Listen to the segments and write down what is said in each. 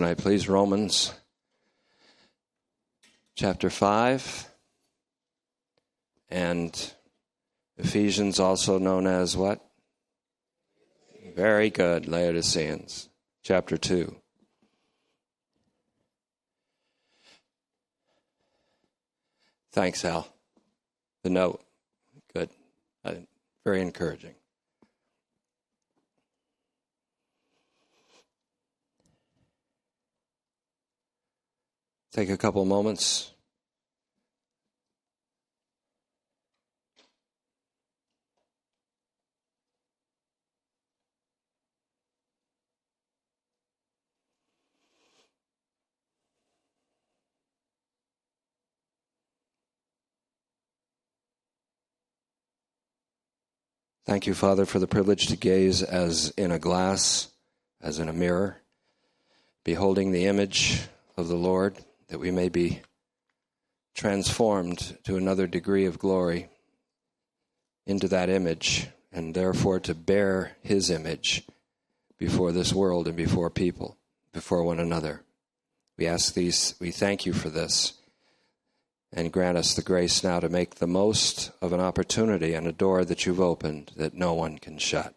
Can I please Romans chapter 5 and Ephesians, also known as what? Very good, Laodiceans, chapter 2. Thanks, Al. The note. Good. Uh, very encouraging. Take a couple moments. Thank you, Father, for the privilege to gaze as in a glass, as in a mirror, beholding the image of the Lord that we may be transformed to another degree of glory into that image, and therefore to bear his image before this world and before people, before one another. We ask these, we thank you for this, and grant us the grace now to make the most of an opportunity and a door that you've opened that no one can shut.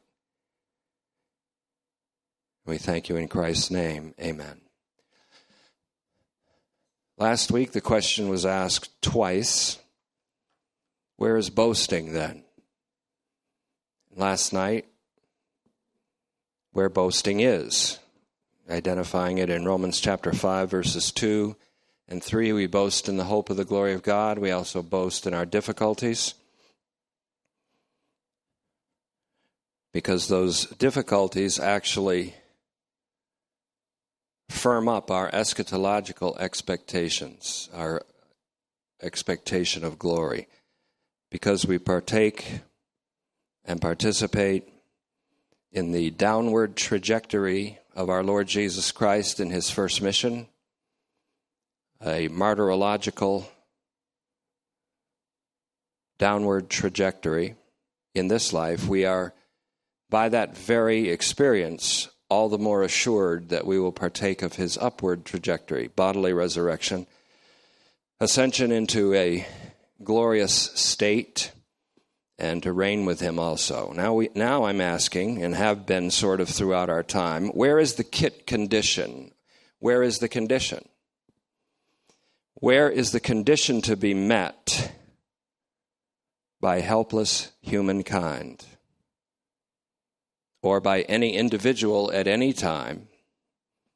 We thank you in Christ's name. Amen. Last week, the question was asked twice Where is boasting then? Last night, where boasting is, identifying it in Romans chapter 5, verses 2 and 3. We boast in the hope of the glory of God. We also boast in our difficulties. Because those difficulties actually firm up our eschatological expectations, our expectation of glory, because we partake and participate in the downward trajectory of our Lord Jesus Christ in his first mission, a martyrological downward trajectory in this life, we are, by that very experience, all the more assured that we will partake of his upward trajectory, bodily resurrection, ascension into a glorious state, and to reign with him also. Now, we, now I'm asking, and have been sort of throughout our time, where is the kit condition? Where is the condition? Where is the condition to be met by helpless humankind? Or by any individual at any time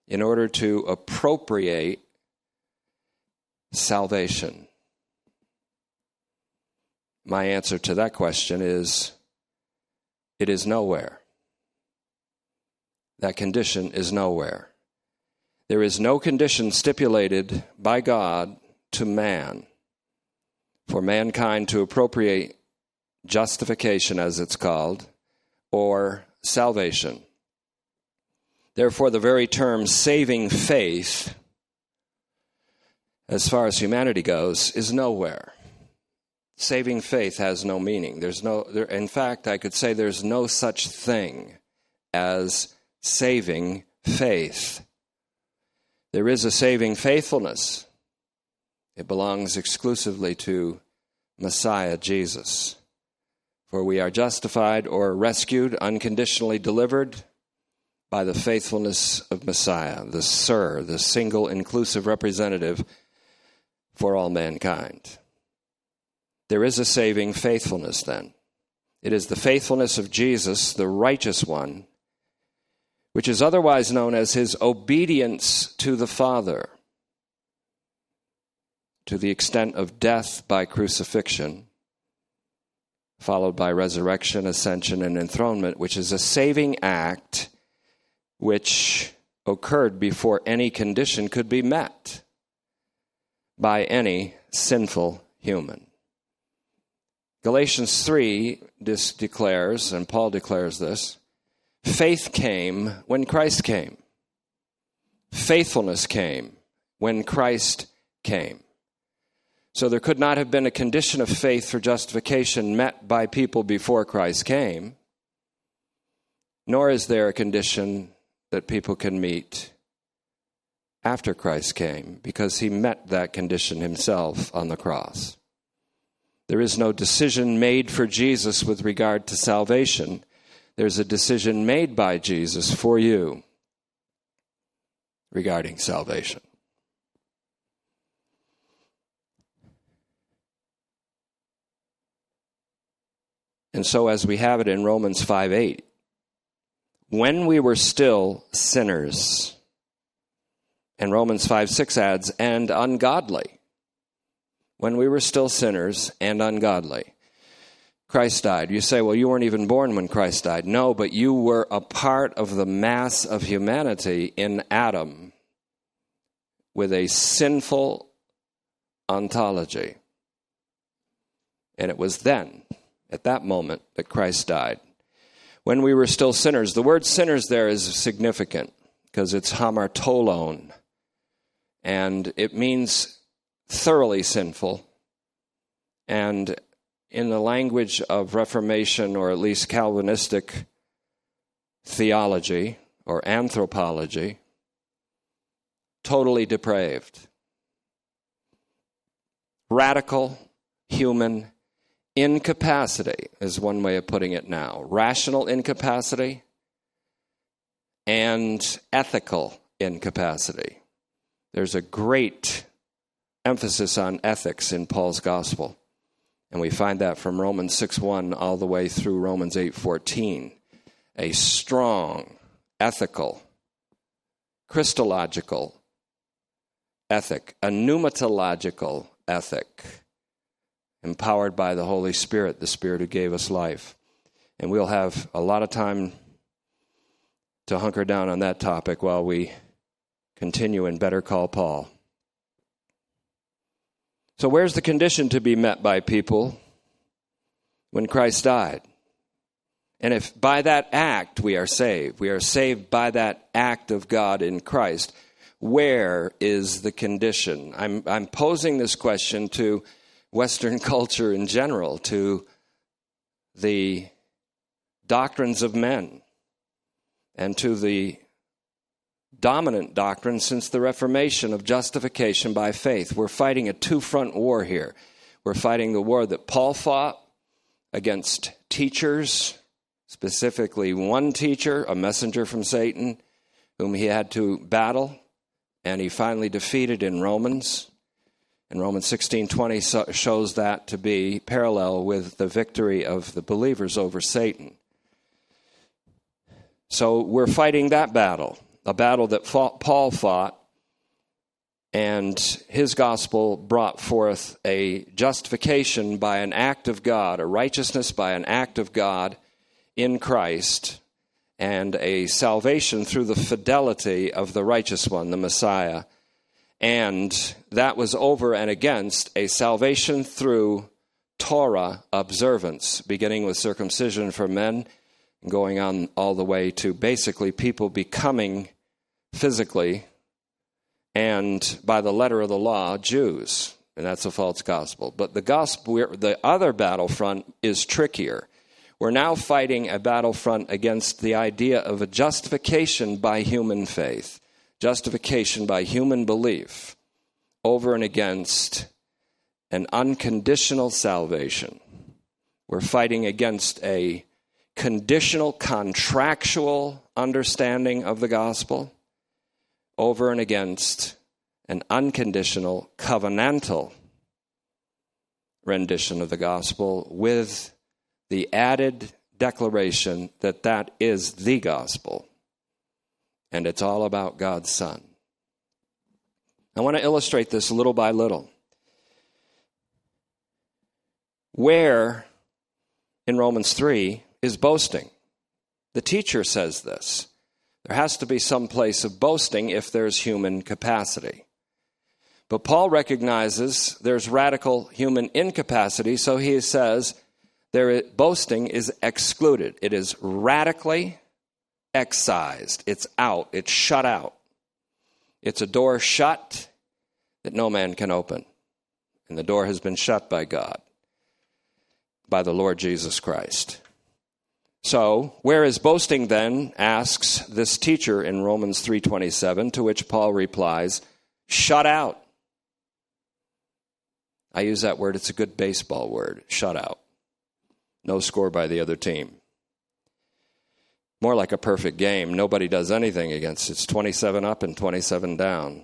in order to appropriate salvation? My answer to that question is it is nowhere. That condition is nowhere. There is no condition stipulated by God to man for mankind to appropriate justification, as it's called, or salvation. Therefore, the very term saving faith, as far as humanity goes, is nowhere. Saving faith has no meaning. There's no, there, in fact, I could say there's no such thing as saving faith. There is a saving faithfulness. It belongs exclusively to Messiah Jesus. For we are justified or rescued, unconditionally delivered by the faithfulness of Messiah, the Sir, the single inclusive representative for all mankind. There is a saving faithfulness then. It is the faithfulness of Jesus, the righteous one, which is otherwise known as his obedience to the Father to the extent of death by crucifixion followed by resurrection, ascension, and enthronement, which is a saving act which occurred before any condition could be met by any sinful human. Galatians 3 this declares, and Paul declares this faith came when Christ came, faithfulness came when Christ came. So there could not have been a condition of faith for justification met by people before Christ came, nor is there a condition that people can meet after Christ came because he met that condition himself on the cross. There is no decision made for Jesus with regard to salvation. There's a decision made by Jesus for you regarding salvation. And so, as we have it in Romans 5 8, when we were still sinners, and Romans 5 6 adds, and ungodly, when we were still sinners and ungodly. Christ died. You say, well, you weren't even born when Christ died. No, but you were a part of the mass of humanity in Adam with a sinful ontology. And it was then, at that moment, that Christ died. When we were still sinners, the word sinners there is significant because it's hamartolon, and it means thoroughly sinful. And in the language of Reformation or at least Calvinistic theology or anthropology, totally depraved. Radical human incapacity is one way of putting it now. Rational incapacity and ethical incapacity. There's a great emphasis on ethics in Paul's gospel. And we find that from Romans 6:1 all the way through Romans 8:14. A strong ethical Christological ethic, a pneumatological ethic, empowered by the Holy Spirit, the Spirit who gave us life. And we'll have a lot of time to hunker down on that topic while we continue in Better Call Paul. So, where's the condition to be met by people when Christ died? And if by that act we are saved, we are saved by that act of God in Christ, where is the condition? I'm, I'm posing this question to Western culture in general, to the doctrines of men, and to the dominant doctrine since the Reformation of justification by faith. We're fighting a two front war here. We're fighting the war that Paul fought against teachers, specifically one teacher, a messenger from Satan, whom he had to battle, and he finally defeated in Romans. And Romans 16:20 shows that to be parallel with the victory of the believers over Satan. So we're fighting that battle a battle that fought, Paul fought, and his gospel brought forth a justification by an act of God, a righteousness by an act of God in Christ, and a salvation through the fidelity of the righteous one, the Messiah. And that was over and against a salvation through Torah observance, beginning with circumcision for men, going on all the way to basically people becoming physically and by the letter of the law Jews, and that's a false gospel. But the gospel, the other battlefront is trickier. We're now fighting a battlefront against the idea of a justification by human faith, justification by human belief, over and against an unconditional salvation. We're fighting against a conditional, contractual understanding of the gospel over and against an unconditional, covenantal rendition of the gospel with the added declaration that that is the gospel and it's all about God's Son. I want to illustrate this little by little. Where in Romans 3 is boasting? The teacher says this. There has to be some place of boasting if there's human capacity. But Paul recognizes there's radical human incapacity, so he says there, boasting is excluded. It is radically excised. It's out. It's shut out. It's a door shut that no man can open. And the door has been shut by God, by the Lord Jesus Christ. So, where is boasting then? asks this teacher in Romans 3:27, to which Paul replies, shut out. I use that word, it's a good baseball word, shut out. No score by the other team. More like a perfect game. Nobody does anything against it. It's 27 up and 27 down.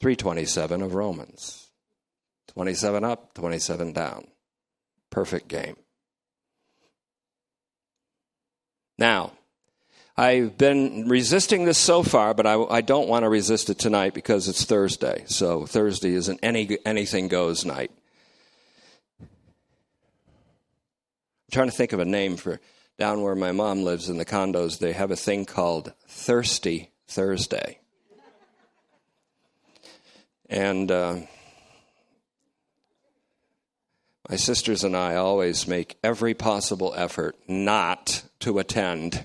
327 of Romans. 27 up, 27 down. Perfect game. Now, I've been resisting this so far, but I, I, don't want to resist it tonight because it's Thursday. So Thursday is an any, anything goes night. I'm trying to think of a name for down where my mom lives in the condos. They have a thing called Thirsty Thursday. And uh, my sisters and I always make every possible effort not to attend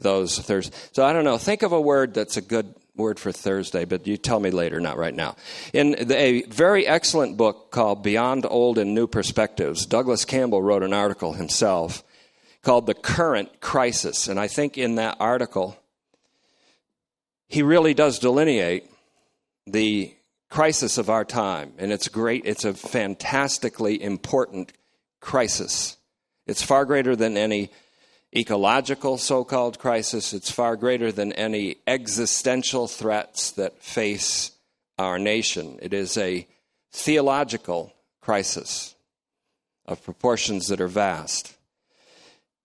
those Thursdays. So I don't know. Think of a word that's a good word for Thursday, but you tell me later, not right now. In a very excellent book called Beyond Old and New Perspectives, Douglas Campbell wrote an article himself called The Current Crisis. And I think in that article, he really does delineate the crisis of our time. And it's great, it's a fantastically important crisis. It's far greater than any ecological so called crisis, it's far greater than any existential threats that face our nation. It is a theological crisis of proportions that are vast.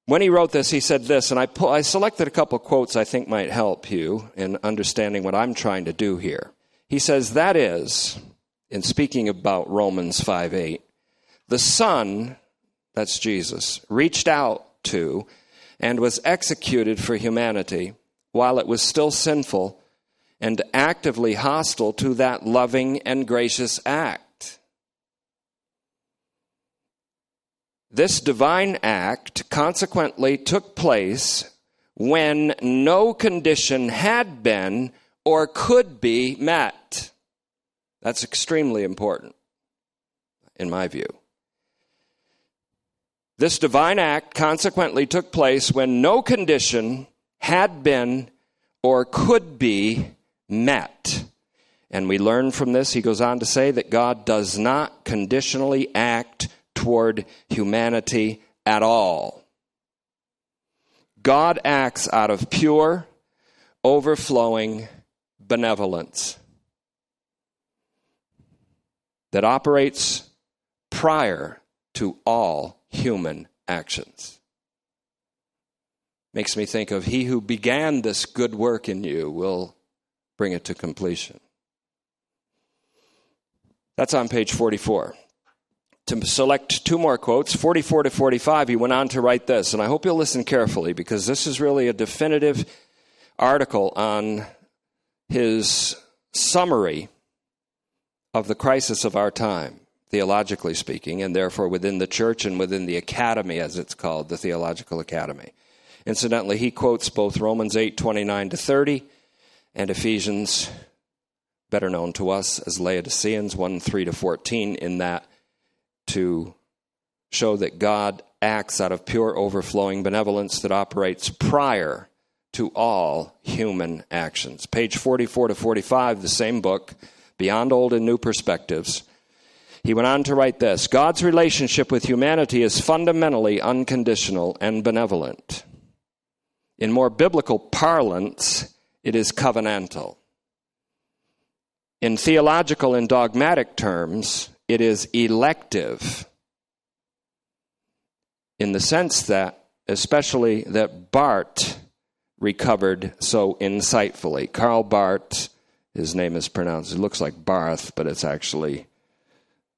When he wrote this, he said this, and I, pu- I selected a couple quotes I think might help you in understanding what I'm trying to do here. He says, That is, in speaking about Romans 5 8, the Son, that's Jesus, reached out to and was executed for humanity while it was still sinful and actively hostile to that loving and gracious act. This divine act consequently took place when no condition had been or could be met. That's extremely important, in my view. This divine act consequently took place when no condition had been or could be met. And we learn from this, he goes on to say that God does not conditionally act toward humanity at all. God acts out of pure, overflowing benevolence that operates prior to all human actions. Makes me think of He who began this good work in you will bring it to completion. That's on page 44. To select two more quotes, 44 to 45, he went on to write this, and I hope you'll listen carefully because this is really a definitive article on his summary of the crisis of our time theologically speaking, and therefore within the church and within the academy, as it's called, the theological academy. Incidentally, he quotes both Romans 8 29 to 30 and Ephesians, better known to us as Laodiceans 1 3 to 14, in that to show that God acts out of pure overflowing benevolence that operates prior to all human actions. Page 44 to 45, the same book, Beyond Old and New Perspectives he went on to write this God's relationship with humanity is fundamentally unconditional and benevolent. In more biblical parlance, it is covenantal. In theological and dogmatic terms, it is elective. In the sense that, especially that Bart recovered so insightfully. Karl Bart, his name is pronounced, it looks like Barth, but it's actually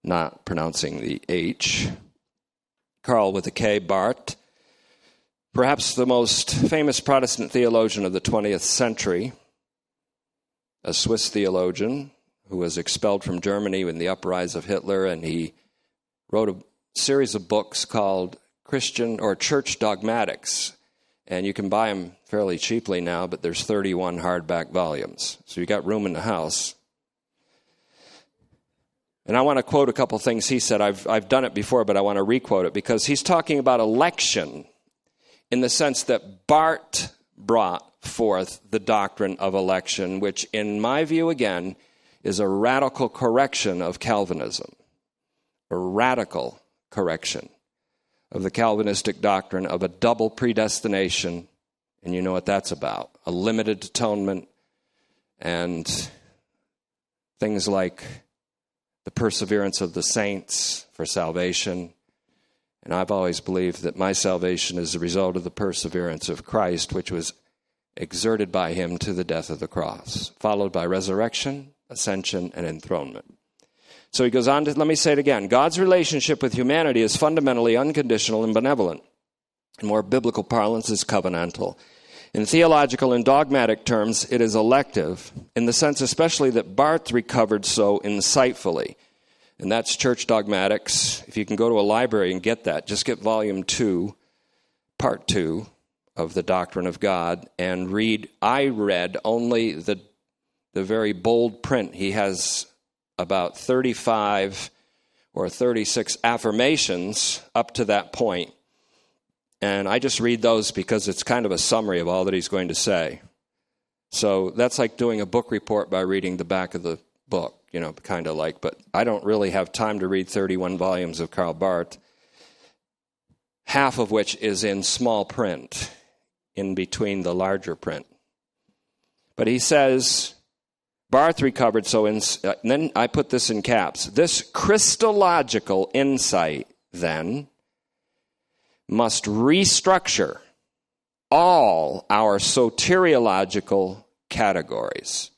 not pronouncing the H. Karl with a K, Bart, perhaps the most famous Protestant theologian of the 20th century, a Swiss theologian who was expelled from Germany in the uprising of Hitler, and he wrote a series of books called Christian or Church Dogmatics. And you can buy them fairly cheaply now, but there's 31 hardback volumes. So you got room in the house And I want to quote a couple things he said. I've, I've done it before, but I want to requote it because he's talking about election in the sense that Bart brought forth the doctrine of election, which, in my view, again, is a radical correction of Calvinism. A radical correction of the Calvinistic doctrine of a double predestination. And you know what that's about a limited atonement and things like the perseverance of the saints for salvation. And I've always believed that my salvation is the result of the perseverance of Christ, which was exerted by him to the death of the cross, followed by resurrection, ascension, and enthronement. So he goes on to, let me say it again God's relationship with humanity is fundamentally unconditional and benevolent. In more biblical parlance, is covenantal. In theological and dogmatic terms, it is elective, in the sense especially that Barth recovered so insightfully. And that's Church Dogmatics. If you can go to a library and get that, just get volume two, part two of the Doctrine of God, and read. I read only the, the very bold print. He has about 35 or 36 affirmations up to that point. and I just read those because it's kind of a summary of all that he's going to say. So that's like doing a book report by reading the back of the book, you know, kind of like, but I don't really have time to read 31 volumes of Karl Barth, half of which is in small print in between the larger print. But he says, Barth recovered, so in, uh, then I put this in caps. This Christological insight, then, must restructure all our soteriological categories.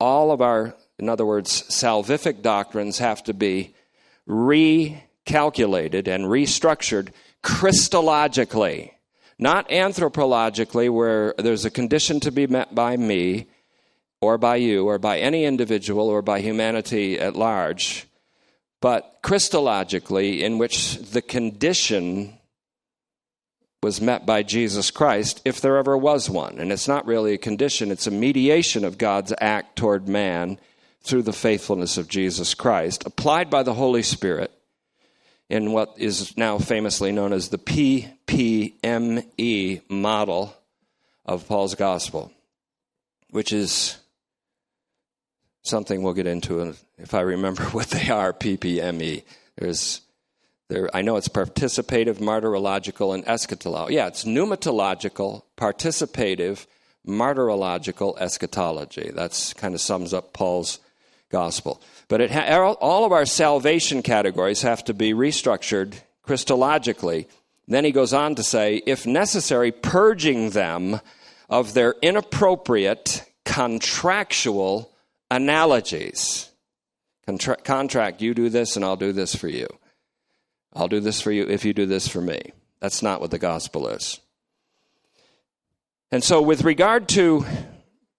All of our, in other words, salvific doctrines have to be recalculated and restructured Christologically, not anthropologically, where there's a condition to be met by me or by you or by any individual or by humanity at large but Christologically, in which the condition was met by Jesus Christ, if there ever was one. And it's not really a condition, it's a mediation of God's act toward man through the faithfulness of Jesus Christ, applied by the Holy Spirit in what is now famously known as the PPME model of Paul's gospel, which is something we'll get into if I remember what they are. PPME. There's there. I know it's participative, martyrological, and eschatological. Yeah, it's pneumatological, participative, martyrological eschatology. That's kind of sums up Paul's gospel. But ha- all of our salvation categories have to be restructured Christologically. Then he goes on to say, if necessary, purging them of their inappropriate contractual analogies. Contra- contract, you do this and I'll do this for you. I'll do this for you if you do this for me. That's not what the gospel is. And so, with regard to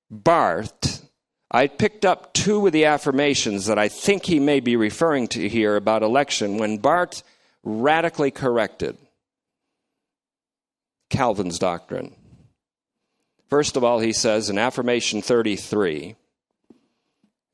Barth, I picked up two of the affirmations that I think he may be referring to here about election when Barth radically corrected Calvin's doctrine. First of all, he says in affirmation 33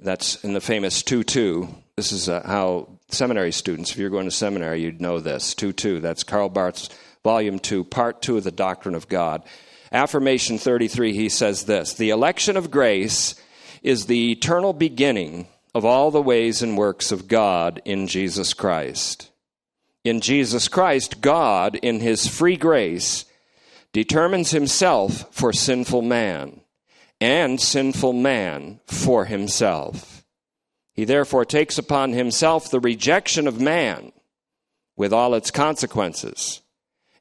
that's in the famous 2 2. This is uh, how seminary students, if you're going to seminary, you'd know this. 2 2. That's Karl Barth's volume 2, part 2 of the Doctrine of God. Affirmation 33, he says this The election of grace is the eternal beginning of all the ways and works of God in Jesus Christ. In Jesus Christ, God, in his free grace, determines himself for sinful man and sinful man for himself. He therefore takes upon himself the rejection of man with all its consequences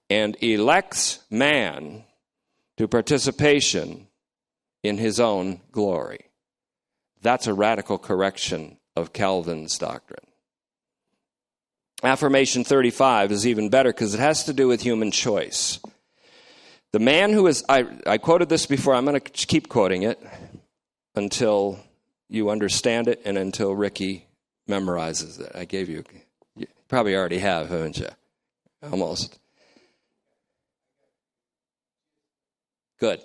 and elects man to participation in his own glory. That's a radical correction of Calvin's doctrine. Affirmation 35 is even better because it has to do with human choice. The man who is, I, I quoted this before, I'm going to keep quoting it until you understand it and until Ricky memorizes it. I gave you, you probably already have, haven't you? Almost. Good.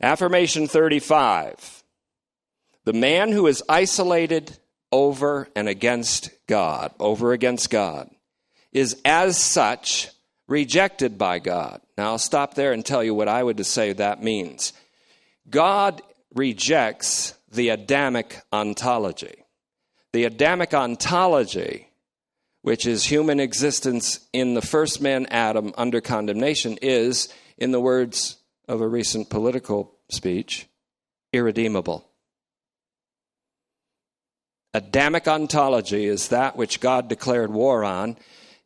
Affirmation 35. The man who is isolated, over and against God, over against God, is as such rejected by God. Now, I'll stop there and tell you what I would say that means. God rejects the Adamic ontology. The Adamic ontology, which is human existence in the first man Adam under condemnation, is, in the words of a recent political speech, irredeemable. Adamic ontology is that which God declared war on,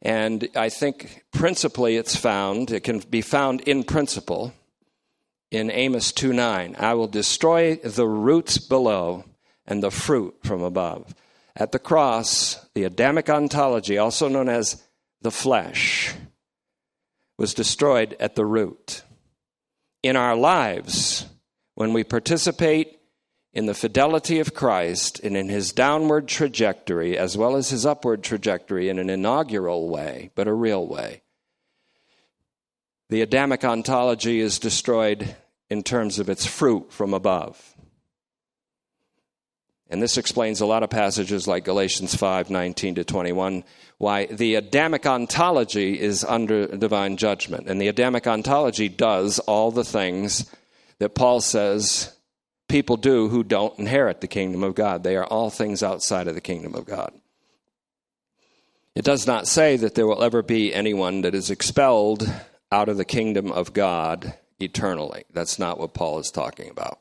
and I think principally it's found, it can be found in principle in Amos 2 9. I will destroy the roots below and the fruit from above. At the cross, the Adamic ontology, also known as the flesh, was destroyed at the root. In our lives, when we participate in the fidelity of Christ and in his downward trajectory as well as his upward trajectory in an inaugural way, but a real way, the Adamic ontology is destroyed in terms of its fruit from above. And this explains a lot of passages like Galatians 5 19 to 21, why the Adamic ontology is under divine judgment. And the Adamic ontology does all the things that Paul says people do who don't inherit the kingdom of God. They are all things outside of the kingdom of God. It does not say that there will ever be anyone that is expelled out of the kingdom of God eternally. That's not what Paul is talking about.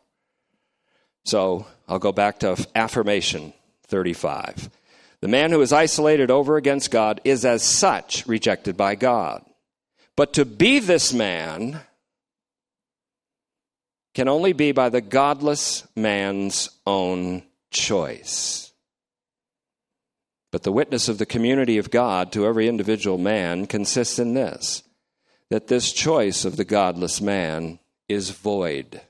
So I'll go back to affirmation 35. The man who is isolated over against God is as such rejected by God. But to be this man can only be by the godless man's own choice. But the witness of the community of God to every individual man consists in this that this choice of the godless man is void,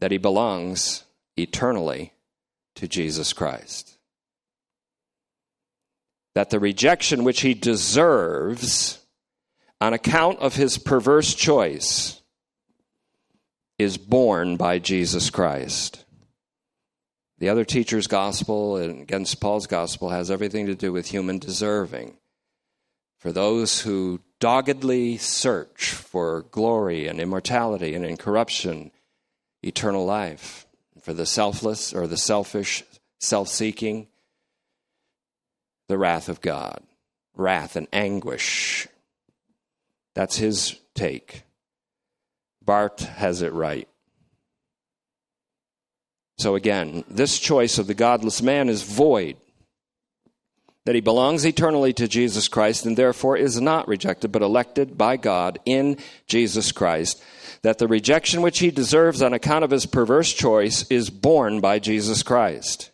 that he belongs eternally to Jesus Christ. That the rejection which he deserves on account of his perverse choice is borne by Jesus Christ. The other teacher's gospel and against Paul's gospel has everything to do with human deserving for those who doggedly search for glory and immortality and incorruption, eternal life. For the selfless or the selfish, self seeking, the wrath of God, wrath and anguish. That's his take. Bart has it right. So again, this choice of the godless man is void that he belongs eternally to Jesus Christ and therefore is not rejected, but elected by God in Jesus Christ. That the rejection which he deserves on account of his perverse choice is borne by Jesus Christ.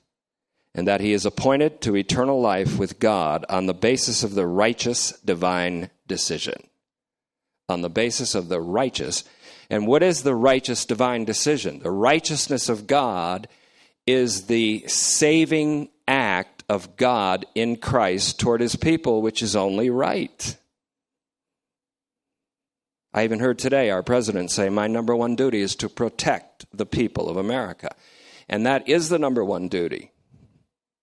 And that he is appointed to eternal life with God on the basis of the righteous divine decision. On the basis of the righteous. And what is the righteous divine decision? The righteousness of God is the saving act of God in Christ toward his people, which is only right. I even heard today our president say, My number one duty is to protect the people of America. And that is the number one duty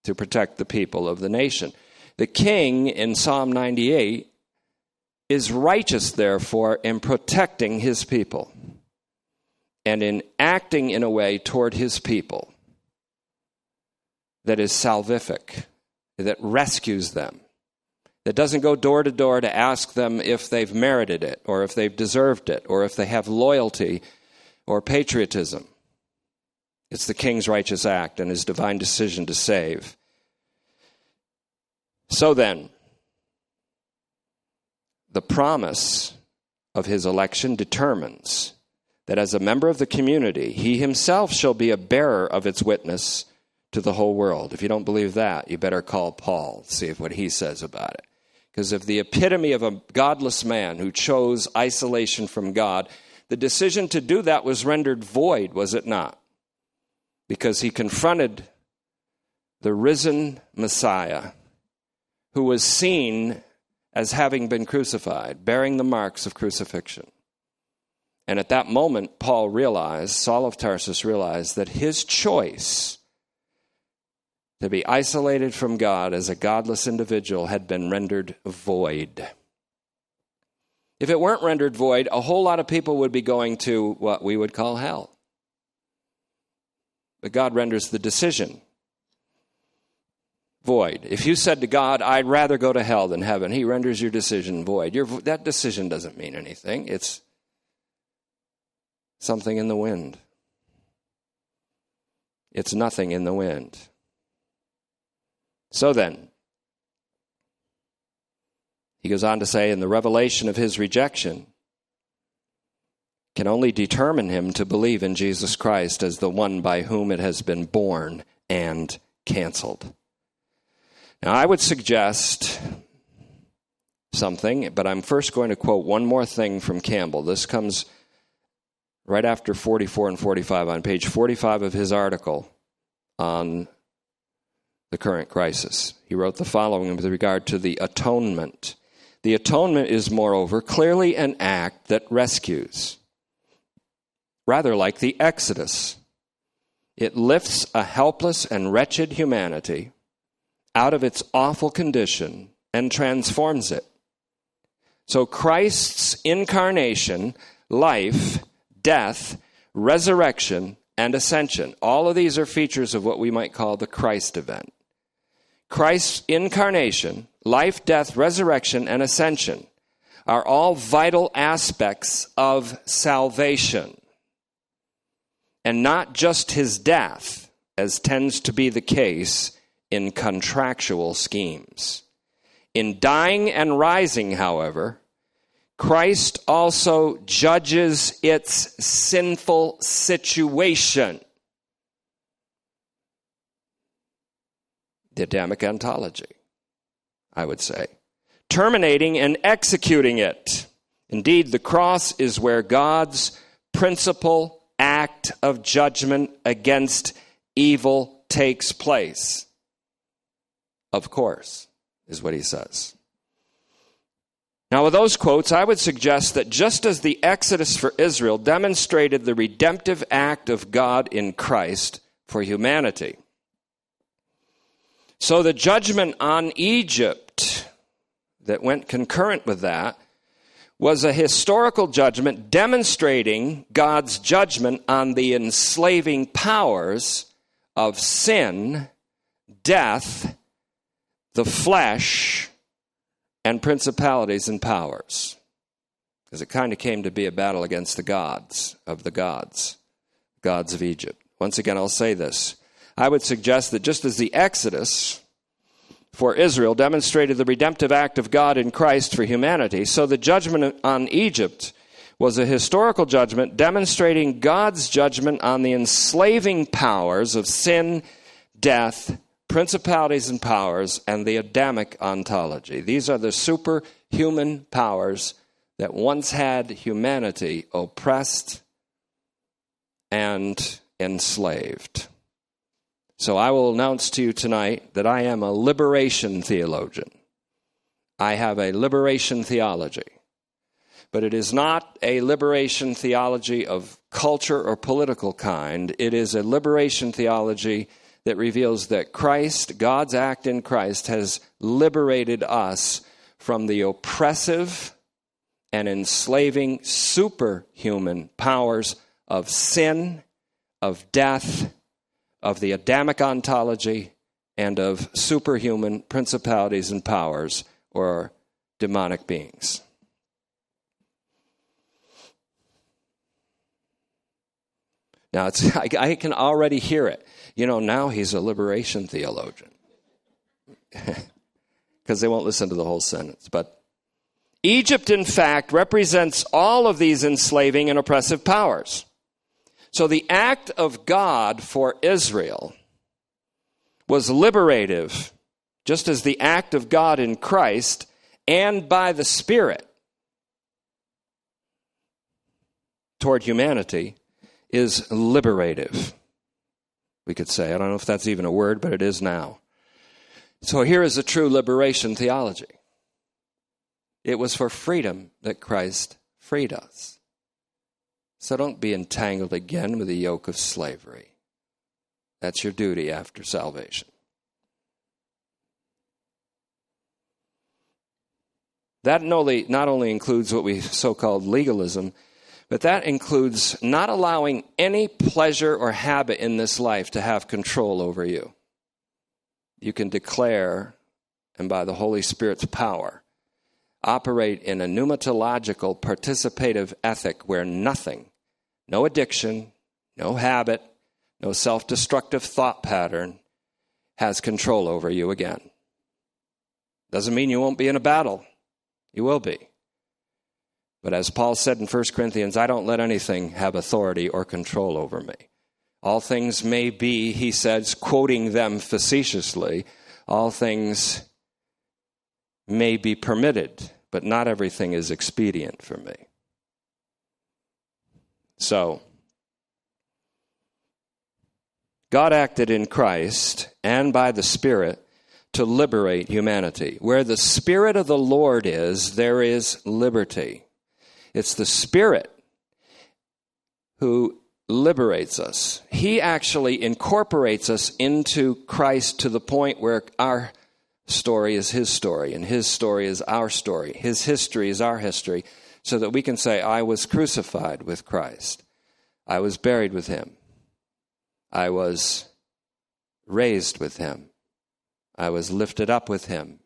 to protect the people of the nation. The king in Psalm 98 is righteous, therefore, in protecting his people and in acting in a way toward his people that is salvific, that rescues them, that doesn't go door to door to ask them if they've merited it, or if they've deserved it, or if they have loyalty or patriotism. It's the king's righteous act and his divine decision to save. So then, the promise of his election determines that as a member of the community, he himself shall be a bearer of its witness to the whole world. If you don't believe that, you better call Paul, see if what he says about it. Because if the epitome of a godless man who chose isolation from God, the decision to do that was rendered void, was it not? Because he confronted the risen Messiah, who was seen as having been crucified, bearing the marks of crucifixion. And at that moment, Paul realized, Saul of Tarsus realized, that his choice to be isolated from God as a godless individual had been rendered void. If it weren't rendered void, a whole lot of people would be going to what we would call hell. But God renders the decision void. If you said to God, I'd rather go to hell than heaven, He renders your decision void. Your, that decision doesn't mean anything, it's something in the wind. It's nothing in the wind. So then, he goes on to say, in the revelation of his rejection, can only determine him to believe in Jesus Christ as the one by whom it has been born and canceled. Now, I would suggest something, but I'm first going to quote one more thing from Campbell. This comes right after 44 and 45 on page 45 of his article on the current crisis. He wrote the following with regard to the atonement. The atonement is, moreover, clearly an act that rescues, rather like the Exodus. It lifts a helpless and wretched humanity out of its awful condition and transforms it. So Christ's incarnation, life, death, resurrection, and ascension, all of these are features of what we might call the Christ event. Christ's incarnation, life, death, resurrection, and ascension are all vital aspects of salvation. And not just his death, as tends to be the case in contractual schemes. In dying and rising, however, Christ also judges its sinful situation. the Adamic ontology, I would say, terminating and executing it. Indeed, the cross is where God's principal act of judgment against evil takes place. Of course, is what he says. Now, with those quotes, I would suggest that just as the Exodus for Israel demonstrated the redemptive act of God in Christ for humanity, so the judgment on Egypt that went concurrent with that was a historical judgment demonstrating God's judgment on the enslaving powers of sin, death, the flesh, and principalities and powers. Because it kind of came to be a battle against the gods of the gods, gods of Egypt. Once again, I'll say this I would suggest that just as the Exodus for Israel demonstrated the redemptive act of God in Christ for humanity, so the judgment on Egypt was a historical judgment demonstrating God's judgment on the enslaving powers of sin, death, principalities and powers, and the Adamic ontology. These are the superhuman powers that once had humanity oppressed and enslaved. So I will announce to you tonight that I am a liberation theologian. I have a liberation theology. But it is not a liberation theology of culture or political kind. It is a liberation theology that reveals that Christ, God's act in Christ, has liberated us from the oppressive and enslaving superhuman powers of sin, of death, of the Adamic ontology and of superhuman principalities and powers or demonic beings. Now, I, I can already hear it. You know, now he's a liberation theologian. Because they won't listen to the whole sentence. But Egypt, in fact, represents all of these enslaving and oppressive powers. So the act of God for Israel was liberative, just as the act of God in Christ and by the Spirit toward humanity is liberative. We could say. I don't know if that's even a word, but it is now. So here is a true liberation theology. It was for freedom that Christ freed us. So don't be entangled again with the yoke of slavery. That's your duty after salvation. That not only, not only includes what we so called legalism, but that includes not allowing any pleasure or habit in this life to have control over you. You can declare, and by the Holy Spirit's power, operate in a pneumatological participative ethic where nothing, no addiction, no habit, no self destructive thought pattern has control over you again. Doesn't mean you won't be in a battle. You will be. But as Paul said in 1 Corinthians, I don't let anything have authority or control over me. All things may be, he says, quoting them facetiously, all things may be permitted, but not everything is expedient for me. So, God acted in Christ and by the Spirit to liberate humanity. Where the Spirit of the Lord is, there is liberty. It's the Spirit who liberates us. He actually incorporates us into Christ to the point where our story is His story, and His story is our story. His history is our history, so that we can say, I was crucified with Christ. I was buried with Him. I was raised with Him. I was lifted up with him.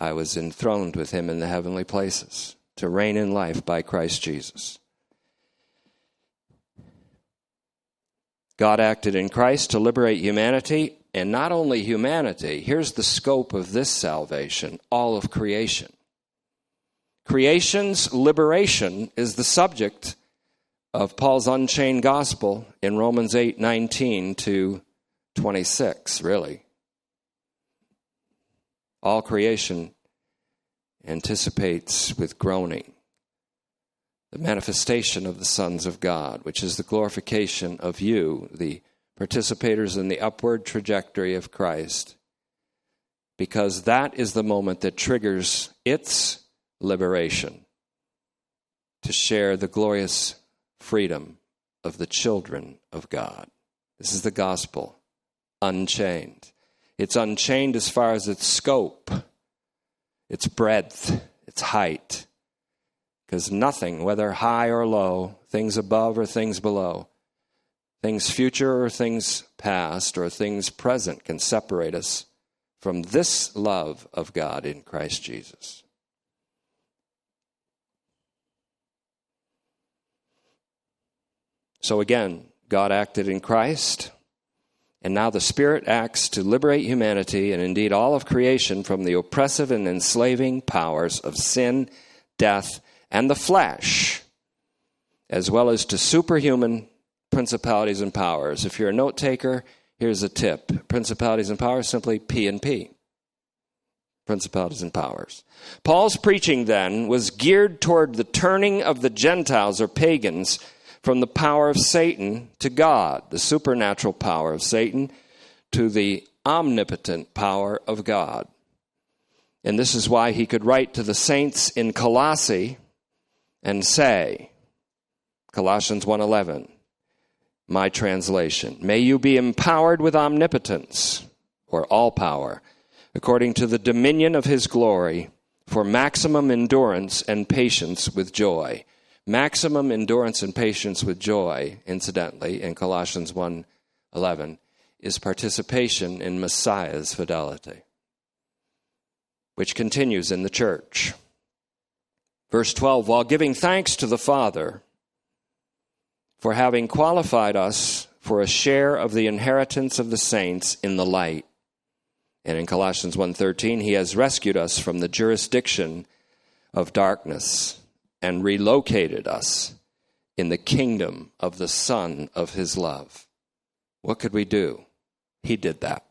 I was enthroned with him in the heavenly places to reign in life by Christ Jesus. God acted in Christ to liberate humanity, and not only humanity, here's the scope of this salvation all of creation. Creation's liberation is the subject of Paul's unchained gospel in Romans 8 19 to 26, really. All creation anticipates with groaning the manifestation of the sons of God, which is the glorification of you, the participators in the upward trajectory of Christ, because that is the moment that triggers its liberation to share the glorious freedom of the children of God. This is the gospel, unchained. It's unchained as far as its scope, its breadth, its height. Because nothing, whether high or low, things above or things below, things future or things past or things present can separate us from this love of God in Christ Jesus. So again, God acted in Christ. And now the Spirit acts to liberate humanity and indeed all of creation from the oppressive and enslaving powers of sin, death, and the flesh, as well as to superhuman principalities and powers. If you're a note taker, here's a tip principalities and powers, simply P and P. Principalities and powers. Paul's preaching then was geared toward the turning of the Gentiles or pagans from the power of Satan to God, the supernatural power of Satan to the omnipotent power of God. And this is why he could write to the saints in Colossae and say, Colossians 1:11, my translation, may you be empowered with omnipotence or all power according to the dominion of his glory for maximum endurance and patience with joy maximum endurance and patience with joy, incidentally, in Colossians 1:11, is participation in Messiah's fidelity, which continues in the church. Verse 12, while giving thanks to the Father for having qualified us for a share of the inheritance of the saints in the light. And in Colossians 1:13, he has rescued us from the jurisdiction of darkness and relocated us in the kingdom of the Son of His love. What could we do? He did that.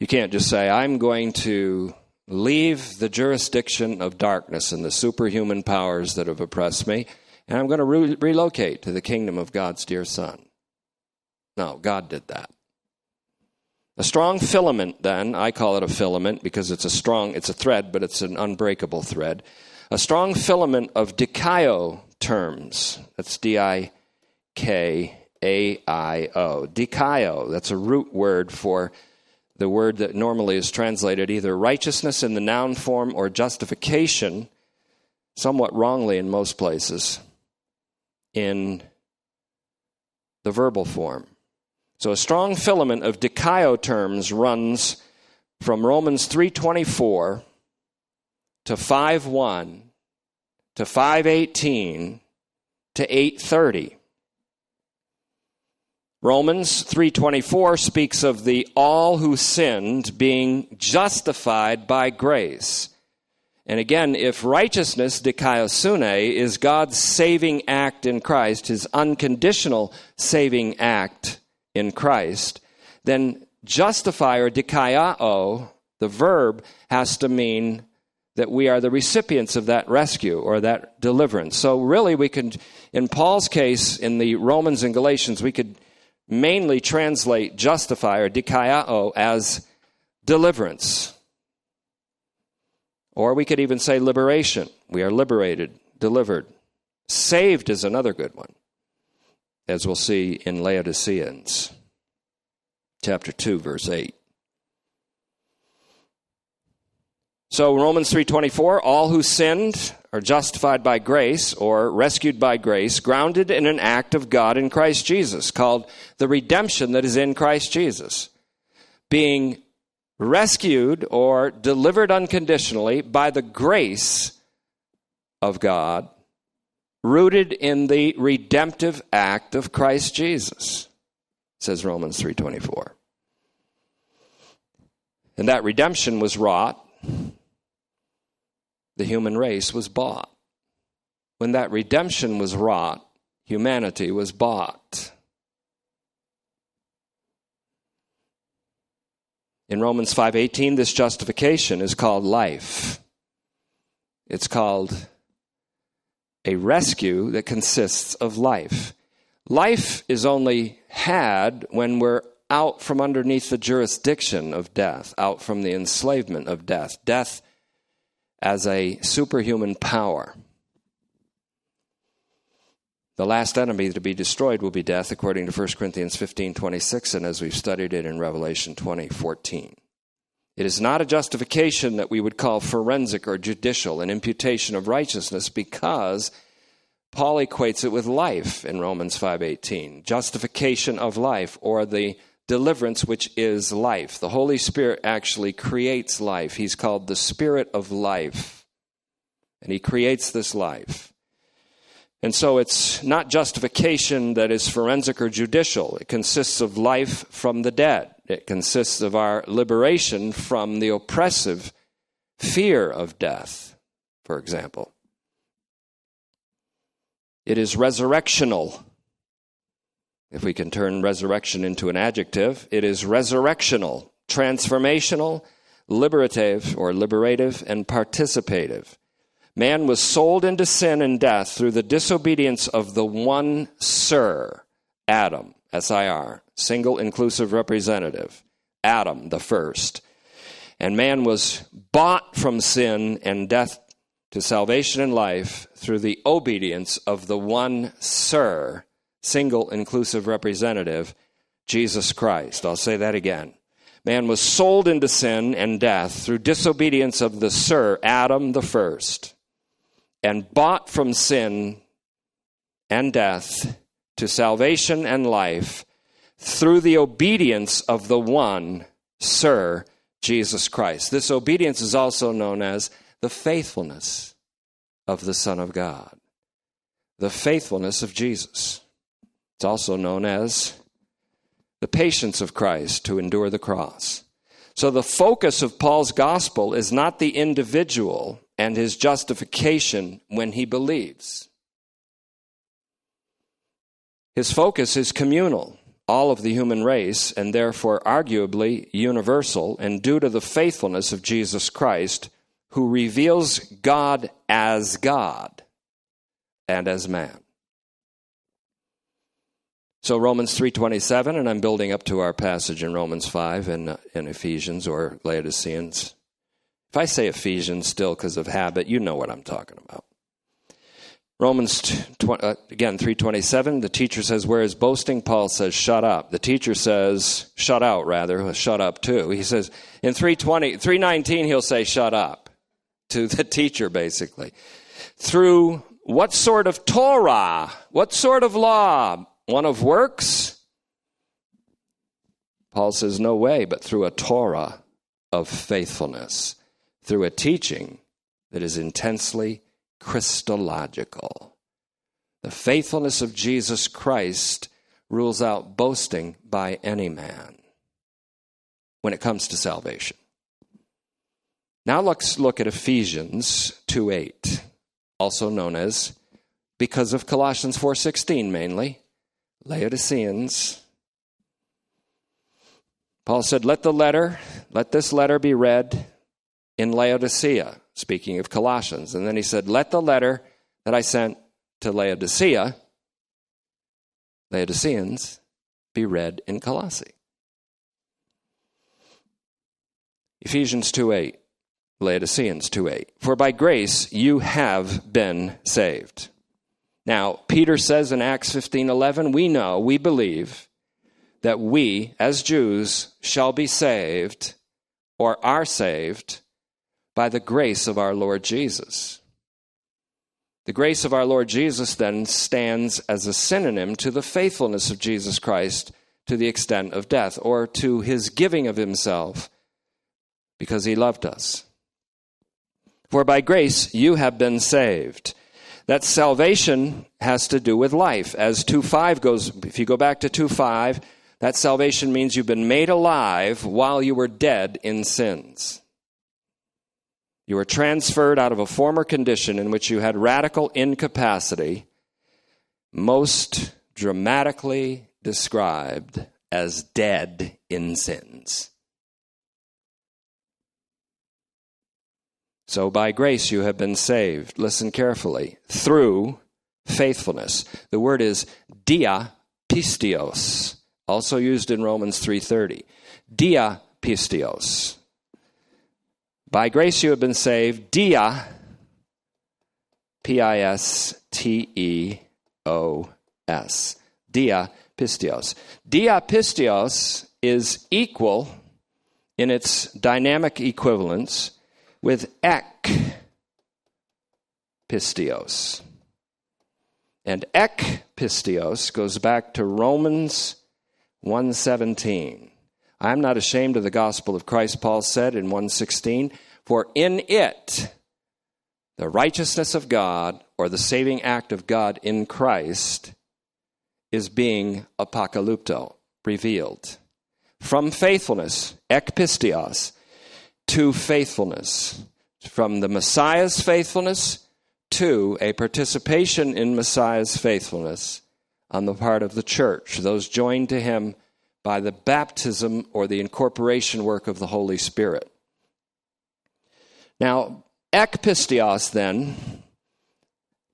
You can't just say, I'm going to leave the jurisdiction of darkness and the superhuman powers that have oppressed me, and I'm going to re- relocate to the kingdom of God's dear Son. No, God did that. A strong filament, then, I call it a filament because it's a strong, it's a thread, but it's an unbreakable thread. a strong filament of dikaio terms. That's D I K A I O. Dikaio, that's a root word for the word that normally is translated either righteousness in the noun form or justification, somewhat wrongly in most places, in the verbal form. So a strong filament of dikaio terms runs from Romans 3:24 to 5:1 to 5:18 to 8:30. Romans 3:24 speaks of the all who sinned being justified by grace. And again, if righteousness, dikaiosune, is God's saving act in Christ, his unconditional saving act in Christ, then justify or dikaiao, the verb, has to mean that we are the recipients of that rescue or that deliverance. So really we could in Paul's case in the Romans and Galatians we could mainly translate justify or dikaiao as deliverance. Or we could even say liberation. We are liberated, delivered. Saved is another good one, as we'll see in Laodiceans, chapter 2, verse 8. So Romans 3:24 all who sinned are justified by grace or rescued by grace grounded in an act of God in Christ Jesus called the redemption that is in Christ Jesus being rescued or delivered unconditionally by the grace of God rooted in the redemptive act of Christ Jesus says Romans 3:24 and that redemption was wrought the human race was bought. When that redemption was wrought, humanity was bought. In Romans 5:18 this justification is called life. It's called a rescue that consists of life. Life is only had when we're out from underneath the jurisdiction of death, out from the enslavement of death. Death as a superhuman power. The last enemy to be destroyed will be death, according to 1 Corinthians 15 26, and as we've studied it in Revelation 20 14. It is not a justification that we would call forensic or judicial, an imputation of righteousness, because Paul equates it with life in Romans 5:18, justification of life or the deliverance, which is life. The Holy Spirit actually creates life. He's called the Spirit of life. And He creates this life. And so it's not justification that is forensic or judicial. It consists of life from the dead. It consists of our liberation from the oppressive fear of death, for example. It is resurrectional. If we can turn resurrection into an adjective, it is resurrectional, transformational, liberative or liberative, and participative. Man was sold into sin and death through the disobedience of the one Sir, Adam, S I R, single inclusive representative, Adam the first. And man was bought from sin and death to salvation and life through the obedience of the one Sir, single inclusive representative, Jesus Christ. I'll say that again. Man was sold into sin and death through disobedience of the Sir, Adam the first, and bought from sin and death to salvation and life through the obedience of the one, Sir, Jesus Christ. This obedience is also known as the faithfulness of the Son of God, the faithfulness of Jesus. It's also known as the patience of Christ to endure the cross. So the focus of Paul's gospel is not the individual and his justification when he believes. His focus is communal, all of the human race, and therefore arguably universal, and due to the faithfulness of Jesus Christ, who reveals God as God and as man. So Romans 3:27 and I'm building up to our passage in Romans 5 and uh, in Ephesians or Laodiceans If I say Ephesians still because of habit, you know what I'm talking about. Romans uh, again 327 the teacher says where is boasting Paul says shut up. The teacher says shut out rather shut up too. He says in 320 319 he'll say shut up to the teacher basically. Through what sort of Torah what sort of law? One of works? Paul says no way but through a Torah of faithfulness through a teaching that is intensely Christological. The faithfulness of Jesus Christ rules out boasting by any man when it comes to salvation. Now let's look at Ephesians 2 8, also known as because of Colossians 4:16 mainly, Laodiceans. Paul said, "Let the letter, let this letter be read in Laodicea, speaking of Colossians. And then he said, Let the letter that I sent to Laodicea, Laodiceans, be read in Colossae. Ephesians 2 8, Laodiceans 2 8. For by grace you have been saved. Now, Peter says in Acts 15 11, we know, we believe that we, as Jews, shall be saved or are saved by the grace of our Lord Jesus. The grace of our Lord Jesus then stands as a synonym to the faithfulness of Jesus Christ to the extent of death, or to his giving of himself because he loved us. For by grace you have been saved. That salvation has to do with life. As 2 5 goes, if you go back to 2 5, that salvation means you've been made alive while you were dead in sins. You were transferred out of a former condition in which you had radical incapacity, most dramatically described as dead in sins. So by grace you have been saved. Listen carefully. Through faithfulness. The word is dia pisteos, also used in Romans 3:30. Dia pisteos. By grace you have been saved, dia, P I S T E O S, dia pisteos. Dia pisteos is equal in its dynamic equivalence with ek pisteos. And ek pisteos goes back to Romans 117. I am not ashamed of the gospel of Christ, Paul said in 116, for in it the righteousness of God or the saving act of God in Christ is being apocalypto, revealed. From faithfulness, ekpisteos, to faithfulness. From the Messiah's faithfulness to a participation in Messiah's faithfulness on the part of the church, those joined to him by the baptism or the incorporation work of the Holy Spirit. Now, ekpisteos, then,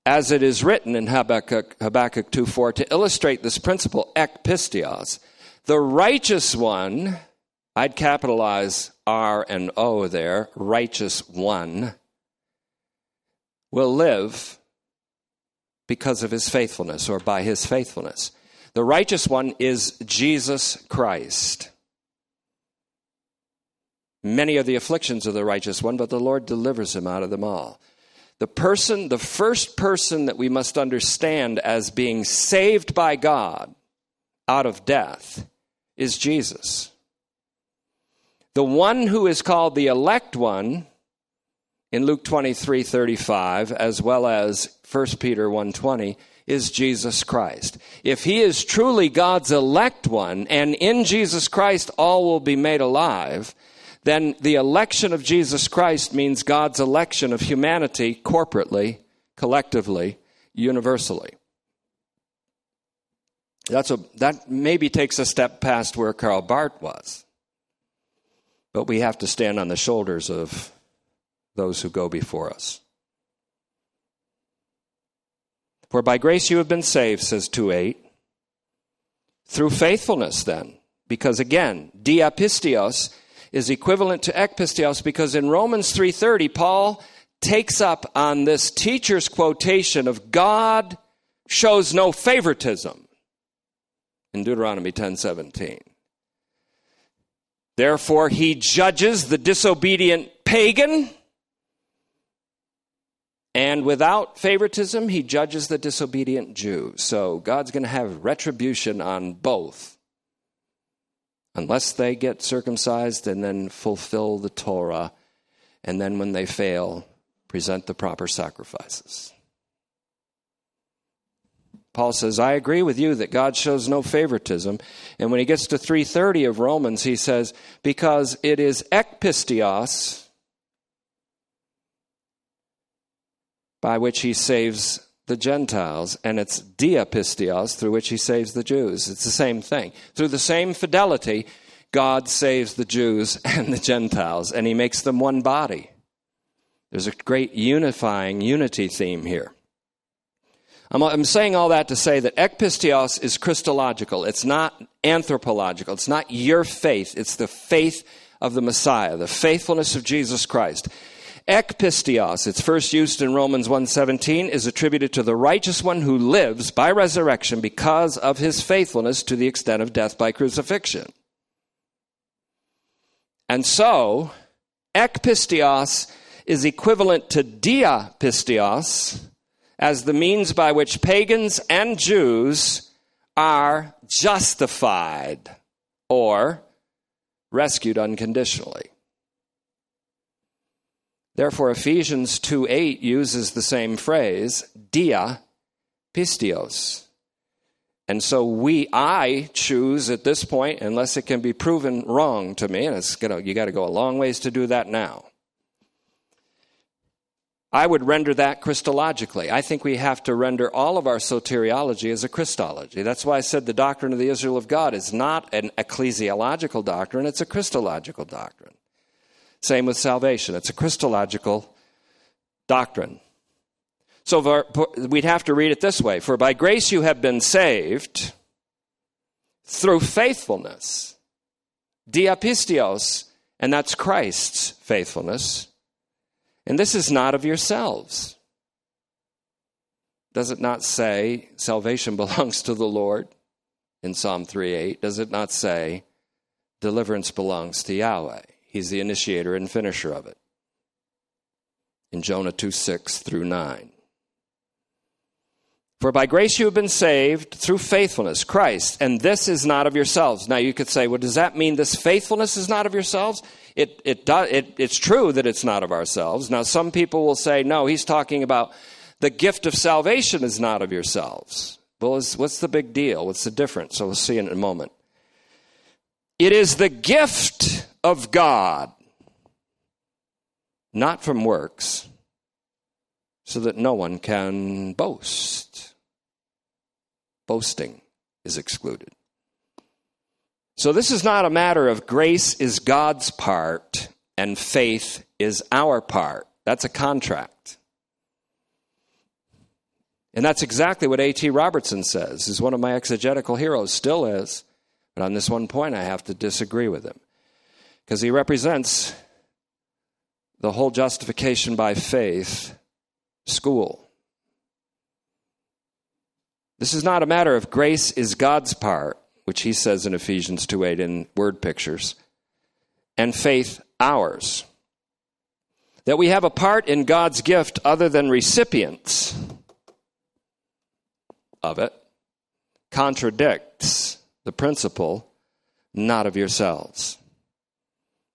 as it is written in Habakkuk, Habakkuk 2 4, to illustrate this principle, ekpisteos, the righteous one, I'd capitalize R and O there, righteous one, will live because of his faithfulness or by his faithfulness. The righteous one is Jesus Christ. Many are the afflictions of the righteous one, but the Lord delivers him out of them all. The person, the first person that we must understand as being saved by God out of death is Jesus. The one who is called the elect one in Luke 23 35, as well as 1 Peter 120, is Jesus Christ. If he is truly God's elect one, and in Jesus Christ all will be made alive, then the election of Jesus Christ means God's election of humanity corporately, collectively, universally. That's a, that maybe takes a step past where Karl Barth was. But we have to stand on the shoulders of those who go before us. For by grace you have been saved, says 2 8. Through faithfulness, then. Because again, diapistios is equivalent to ekpisteos because in Romans 3:30 Paul takes up on this teacher's quotation of God shows no favoritism in Deuteronomy 10:17. Therefore he judges the disobedient pagan and without favoritism he judges the disobedient Jew. So God's going to have retribution on both unless they get circumcised and then fulfill the Torah and then when they fail present the proper sacrifices. Paul says, I agree with you that God shows no favoritism. And when he gets to 330 of Romans, he says, because it is ekpisteos by which he saves the Gentiles, and it's diapisteos through which he saves the Jews. It's the same thing. Through the same fidelity, God saves the Jews and the Gentiles, and he makes them one body. There's a great unifying unity theme here. I'm, I'm saying all that to say that ekpisteos is Christological. It's not anthropological. It's not your faith. It's the faith of the Messiah, the faithfulness of Jesus Christ. Ekpisteos, its first used in Romans 1:17, is attributed to the righteous one who lives by resurrection because of his faithfulness to the extent of death by crucifixion. And so, ekpisteos is equivalent to diapisteos as the means by which pagans and Jews are justified or rescued unconditionally. Therefore, Ephesians 2 8 uses the same phrase, dia pisteos. And so we, I choose at this point, unless it can be proven wrong to me, and it's gonna, you got to go a long ways to do that now. I would render that Christologically. I think we have to render all of our soteriology as a Christology. That's why I said the doctrine of the Israel of God is not an ecclesiological doctrine, it's a Christological doctrine. Same with salvation, it's a Christological doctrine. So we'd have to read it this way For by grace you have been saved through faithfulness, diapisteos, and that's Christ's faithfulness and this is not of yourselves. Does it not say salvation belongs to the Lord in Psalm 3:8? Does it not say deliverance belongs to Yahweh? He's the initiator and finisher of it. In Jonah 2 6 through 9. For by grace you have been saved through faithfulness, Christ, and this is not of yourselves. Now you could say, well, does that mean this faithfulness is not of yourselves? It, it, does, it, it's true that it's not of ourselves. Now some people will say, no, he's talking about the gift of salvation is not of yourselves. Well, what's the big deal? What's the difference? So we'll see in a moment. It is the gift of God, not from works, so that no one can boast boasting is excluded. So this is not a matter of grace is God's part and faith is our part. That's a contract. And that's exactly what A.T. Robertson says. He's one of my exegetical heroes, still is. But on this one point, I have to disagree with him. Because he represents the whole justification by faith school. This is not a matter of grace is God's part, which he says in Ephesians 2 8 in word pictures, and faith ours. That we have a part in God's gift other than recipients of it contradicts the principle not of yourselves.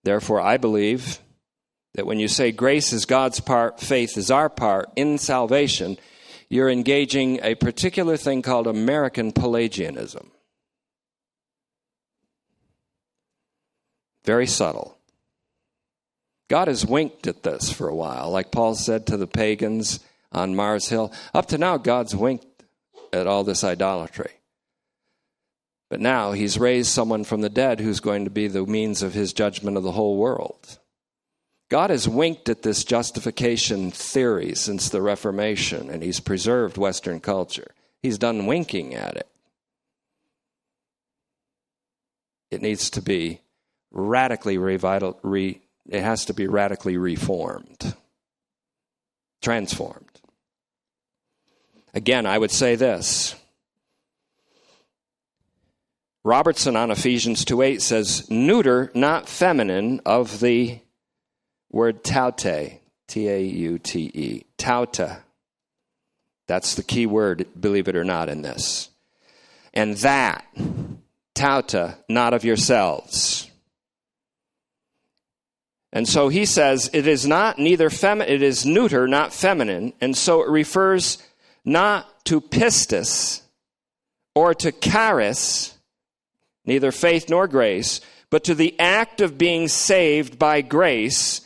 Therefore, I believe that when you say grace is God's part, faith is our part in salvation, you're engaging a particular thing called American Pelagianism. Very subtle. God has winked at this for a while, like Paul said to the pagans on Mars Hill. Up to now, God's winked at all this idolatry. But now he's raised someone from the dead who's going to be the means of his judgment of the whole world. God has winked at this justification theory since the Reformation, and He's preserved Western culture. He's done winking at it. It needs to be radically revital, re, it has to be radically reformed, transformed. Again, I would say this. Robertson on Ephesians 2 8 says, neuter, not feminine, of the word taute, T A U T E, tauta. That's the key word, believe it or not, in this. And that, tauta, not of yourselves. And so he says it is not neither feminine, it is neuter, not feminine. And so it refers not to pistis or to charis, neither faith nor grace, but to the act of being saved by grace.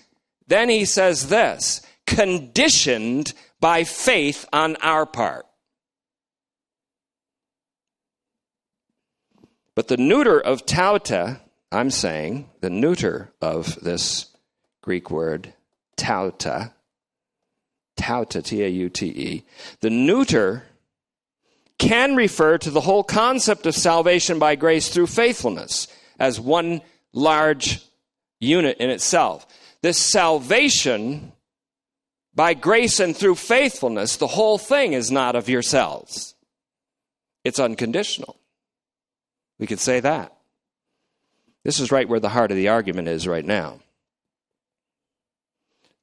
Then he says this conditioned by faith on our part. But the neuter of tauta, I'm saying, the neuter of this Greek word, tauta, tauta, T A U T E, the neuter can refer to the whole concept of salvation by grace through faithfulness as one large unit in itself. This salvation by grace and through faithfulness, the whole thing is not of yourselves. It's unconditional. We could say that. This is right where the heart of the argument is right now.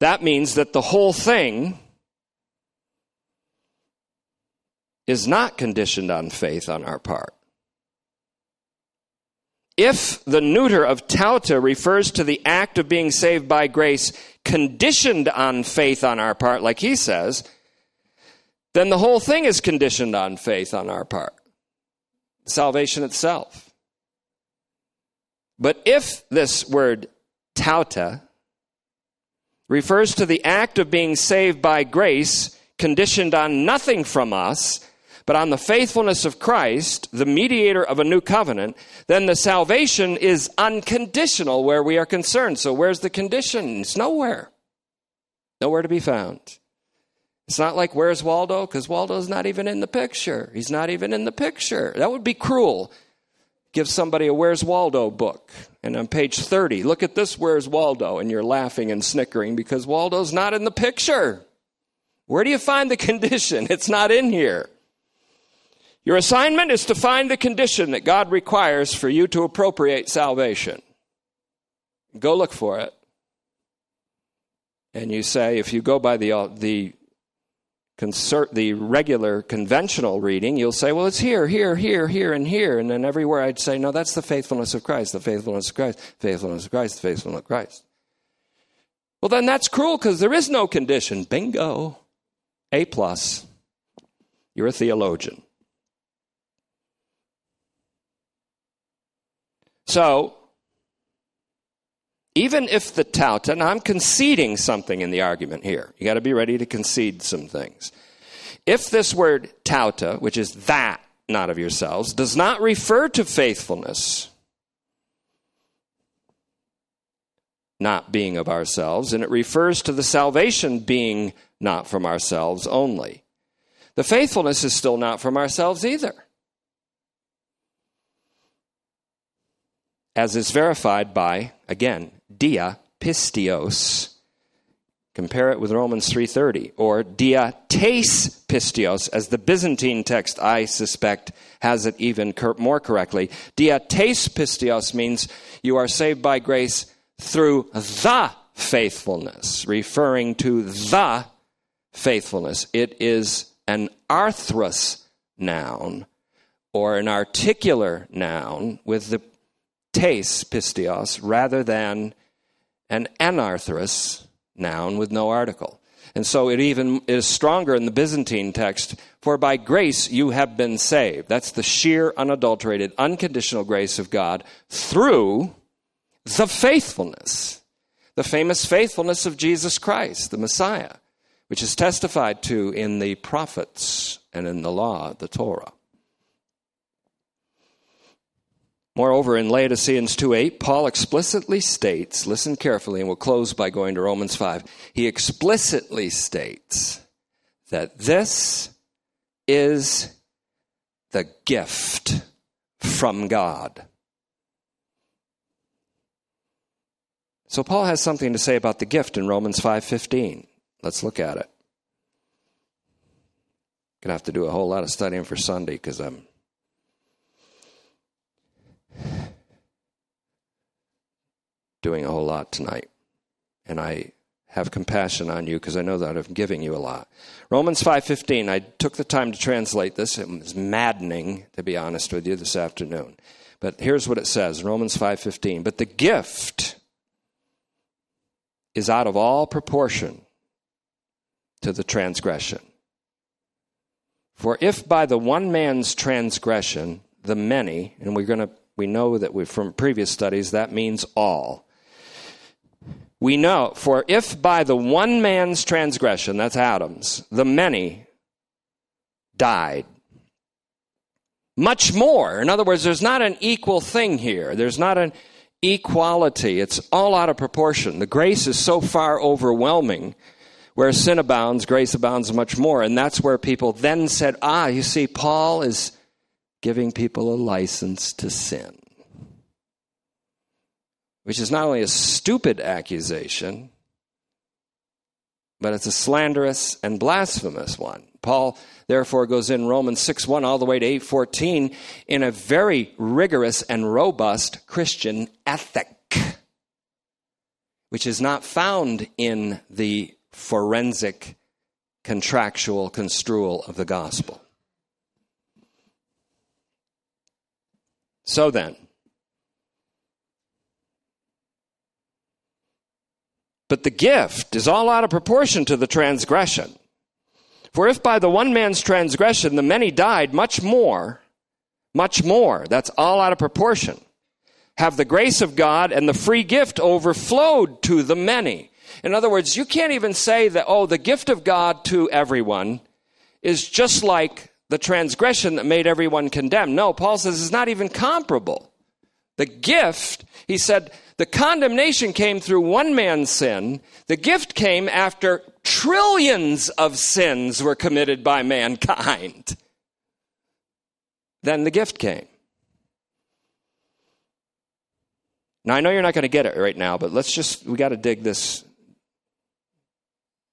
That means that the whole thing is not conditioned on faith on our part. If the neuter of tauta refers to the act of being saved by grace conditioned on faith on our part, like he says, then the whole thing is conditioned on faith on our part. Salvation itself. But if this word tauta refers to the act of being saved by grace, conditioned on nothing from us, but on the faithfulness of Christ, the mediator of a new covenant, then the salvation is unconditional where we are concerned. So, where's the condition? It's nowhere. Nowhere to be found. It's not like, where's Waldo? Because Waldo's not even in the picture. He's not even in the picture. That would be cruel. Give somebody a Where's Waldo book and on page 30, look at this, where's Waldo? And you're laughing and snickering because Waldo's not in the picture. Where do you find the condition? It's not in here. Your assignment is to find the condition that God requires for you to appropriate salvation. Go look for it. And you say, if you go by the, uh, the concert, the regular conventional reading, you'll say, well, it's here, here, here, here, and here. And then everywhere I'd say, no, that's the faithfulness of Christ, the faithfulness of Christ, faithfulness of Christ, the faithfulness of Christ. Well, then that's cruel because there is no condition. Bingo. A plus. You're a theologian. So, even if the tauta, and I'm conceding something in the argument here, you got to be ready to concede some things. If this word tauta, which is that, not of yourselves, does not refer to faithfulness, not being of ourselves, and it refers to the salvation being not from ourselves only. The faithfulness is still not from ourselves either. As is verified by, again, dia pisteos. Compare it with Romans 3:30 or dia tes pisteos as the Byzantine text I suspect has it even more correctly. Dia tes pisteos means you are saved by grace through the faithfulness, referring to the faithfulness. It is an arthrous noun or an articular noun with the tes pisteos rather than an anarthrous noun with no article. And so it even is stronger in the Byzantine text, for by grace you have been saved. That's the sheer, unadulterated, unconditional grace of God through the faithfulness, the famous faithfulness of Jesus Christ, the Messiah, which is testified to in the prophets and in the law, the Torah. Moreover, in Laodiceans 2:8, Paul explicitly states, listen carefully, and we'll close by going to Romans 5. He explicitly states that this is the gift from God. So Paul has something to say about the gift in Romans 5:15. Let's look at it. Gonna have to do a whole lot of studying for Sunday because I'm doing a whole lot tonight. And I have compassion on you because I know that I'm giving you a lot. Romans 5:15. I took the time to translate this. It was maddening to be honest with you this afternoon. But here's what it says, Romans 5:15. But the gift is out of all proportion to the transgression. For if by the one man's transgression the many, and we're going to we know that we from previous studies that means all. We know, for if by the one man's transgression, that's Adam's, the many died, much more. In other words, there's not an equal thing here. There's not an equality. It's all out of proportion. The grace is so far overwhelming. Where sin abounds, grace abounds much more. And that's where people then said, ah, you see, Paul is giving people a license to sin which is not only a stupid accusation, but it's a slanderous and blasphemous one. Paul therefore goes in Romans 6 1 all the way to 814 in a very rigorous and robust Christian ethic, which is not found in the forensic contractual construal of the gospel. So then, But the gift is all out of proportion to the transgression. For if by the one man's transgression the many died, much more, much more, that's all out of proportion, have the grace of God and the free gift overflowed to the many. In other words, you can't even say that, oh, the gift of God to everyone is just like the transgression that made everyone condemned. No, Paul says it's not even comparable. The gift, he said, the condemnation came through one man's sin. The gift came after trillions of sins were committed by mankind. Then the gift came. Now, I know you're not going to get it right now, but let's just, we got to dig this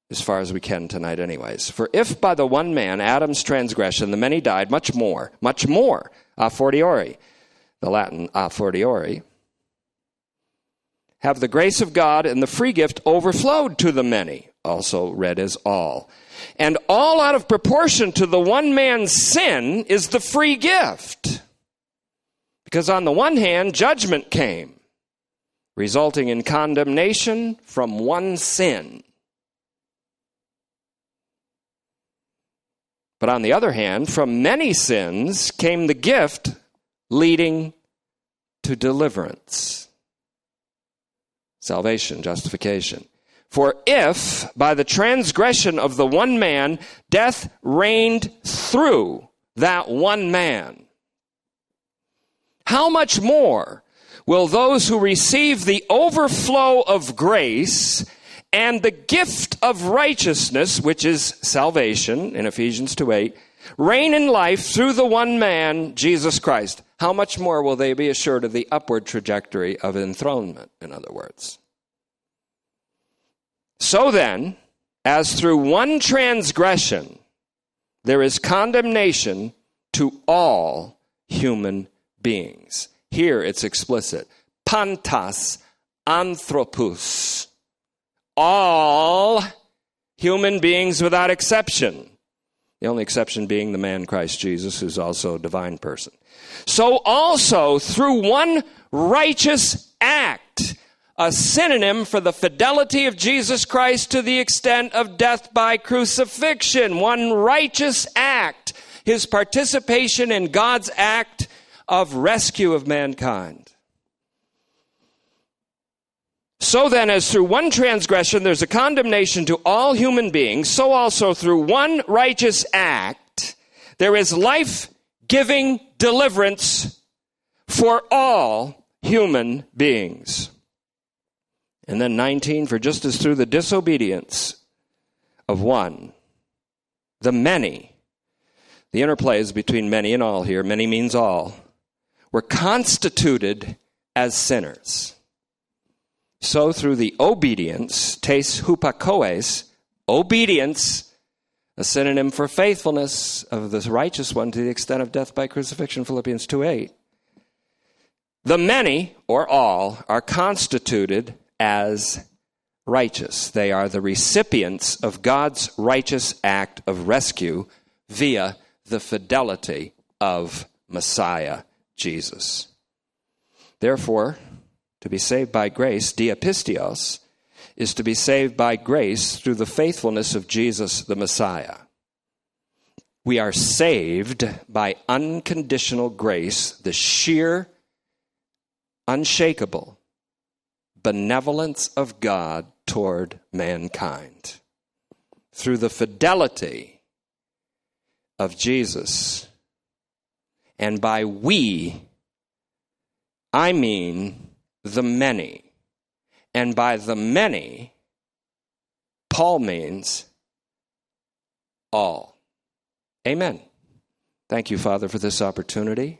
as far as we can tonight, anyways. For if by the one man, Adam's transgression, the many died, much more, much more, a fortiori, the Latin a fortiori, have the grace of God and the free gift overflowed to the many, also read as all. And all out of proportion to the one man's sin is the free gift. Because on the one hand, judgment came, resulting in condemnation from one sin. But on the other hand, from many sins came the gift leading to deliverance salvation, justification. For if by the transgression of the one man death reigned through that one man, how much more will those who receive the overflow of grace and the gift of righteousness, which is salvation in Ephesians 2 8, reign in life through the one man, Jesus Christ? How much more will they be assured of the upward trajectory of enthronement, in other words? So then, as through one transgression there is condemnation to all human beings. Here it's explicit. Pantas anthropos. All human beings without exception. The only exception being the man Christ Jesus, who's also a divine person. So also through one righteous act, a synonym for the fidelity of Jesus Christ to the extent of death by crucifixion, one righteous act, his participation in God's act of rescue of mankind. So then, as through one transgression there's a condemnation to all human beings, so also through one righteous act there is life giving deliverance for all human beings. And then 19, for just as through the disobedience of one, the many, the interplay is between many and all here, many means all, were constituted as sinners. So through the obedience, tes hupakoes, obedience, a synonym for faithfulness of the righteous one to the extent of death by crucifixion, Philippians 2 8. The many, or all, are constituted as righteous. They are the recipients of God's righteous act of rescue via the fidelity of Messiah Jesus. Therefore, to be saved by grace, diapisteos, is to be saved by grace through the faithfulness of Jesus the Messiah. We are saved by unconditional grace, the sheer, unshakable benevolence of God toward mankind. Through the fidelity of Jesus. And by we, I mean the many. And by the many, Paul means all. Amen. Thank you, Father, for this opportunity.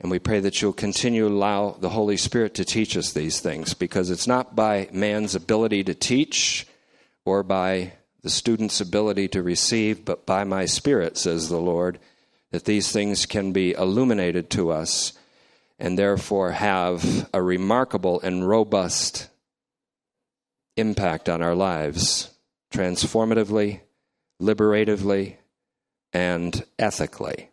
And we pray that you'll continue to allow the Holy Spirit to teach us these things because it's not by man's ability to teach or by the student's ability to receive, but by my Spirit, says the Lord, that these things can be illuminated to us and therefore have a remarkable and robust impact on our lives, transformatively, liberatively, and ethically.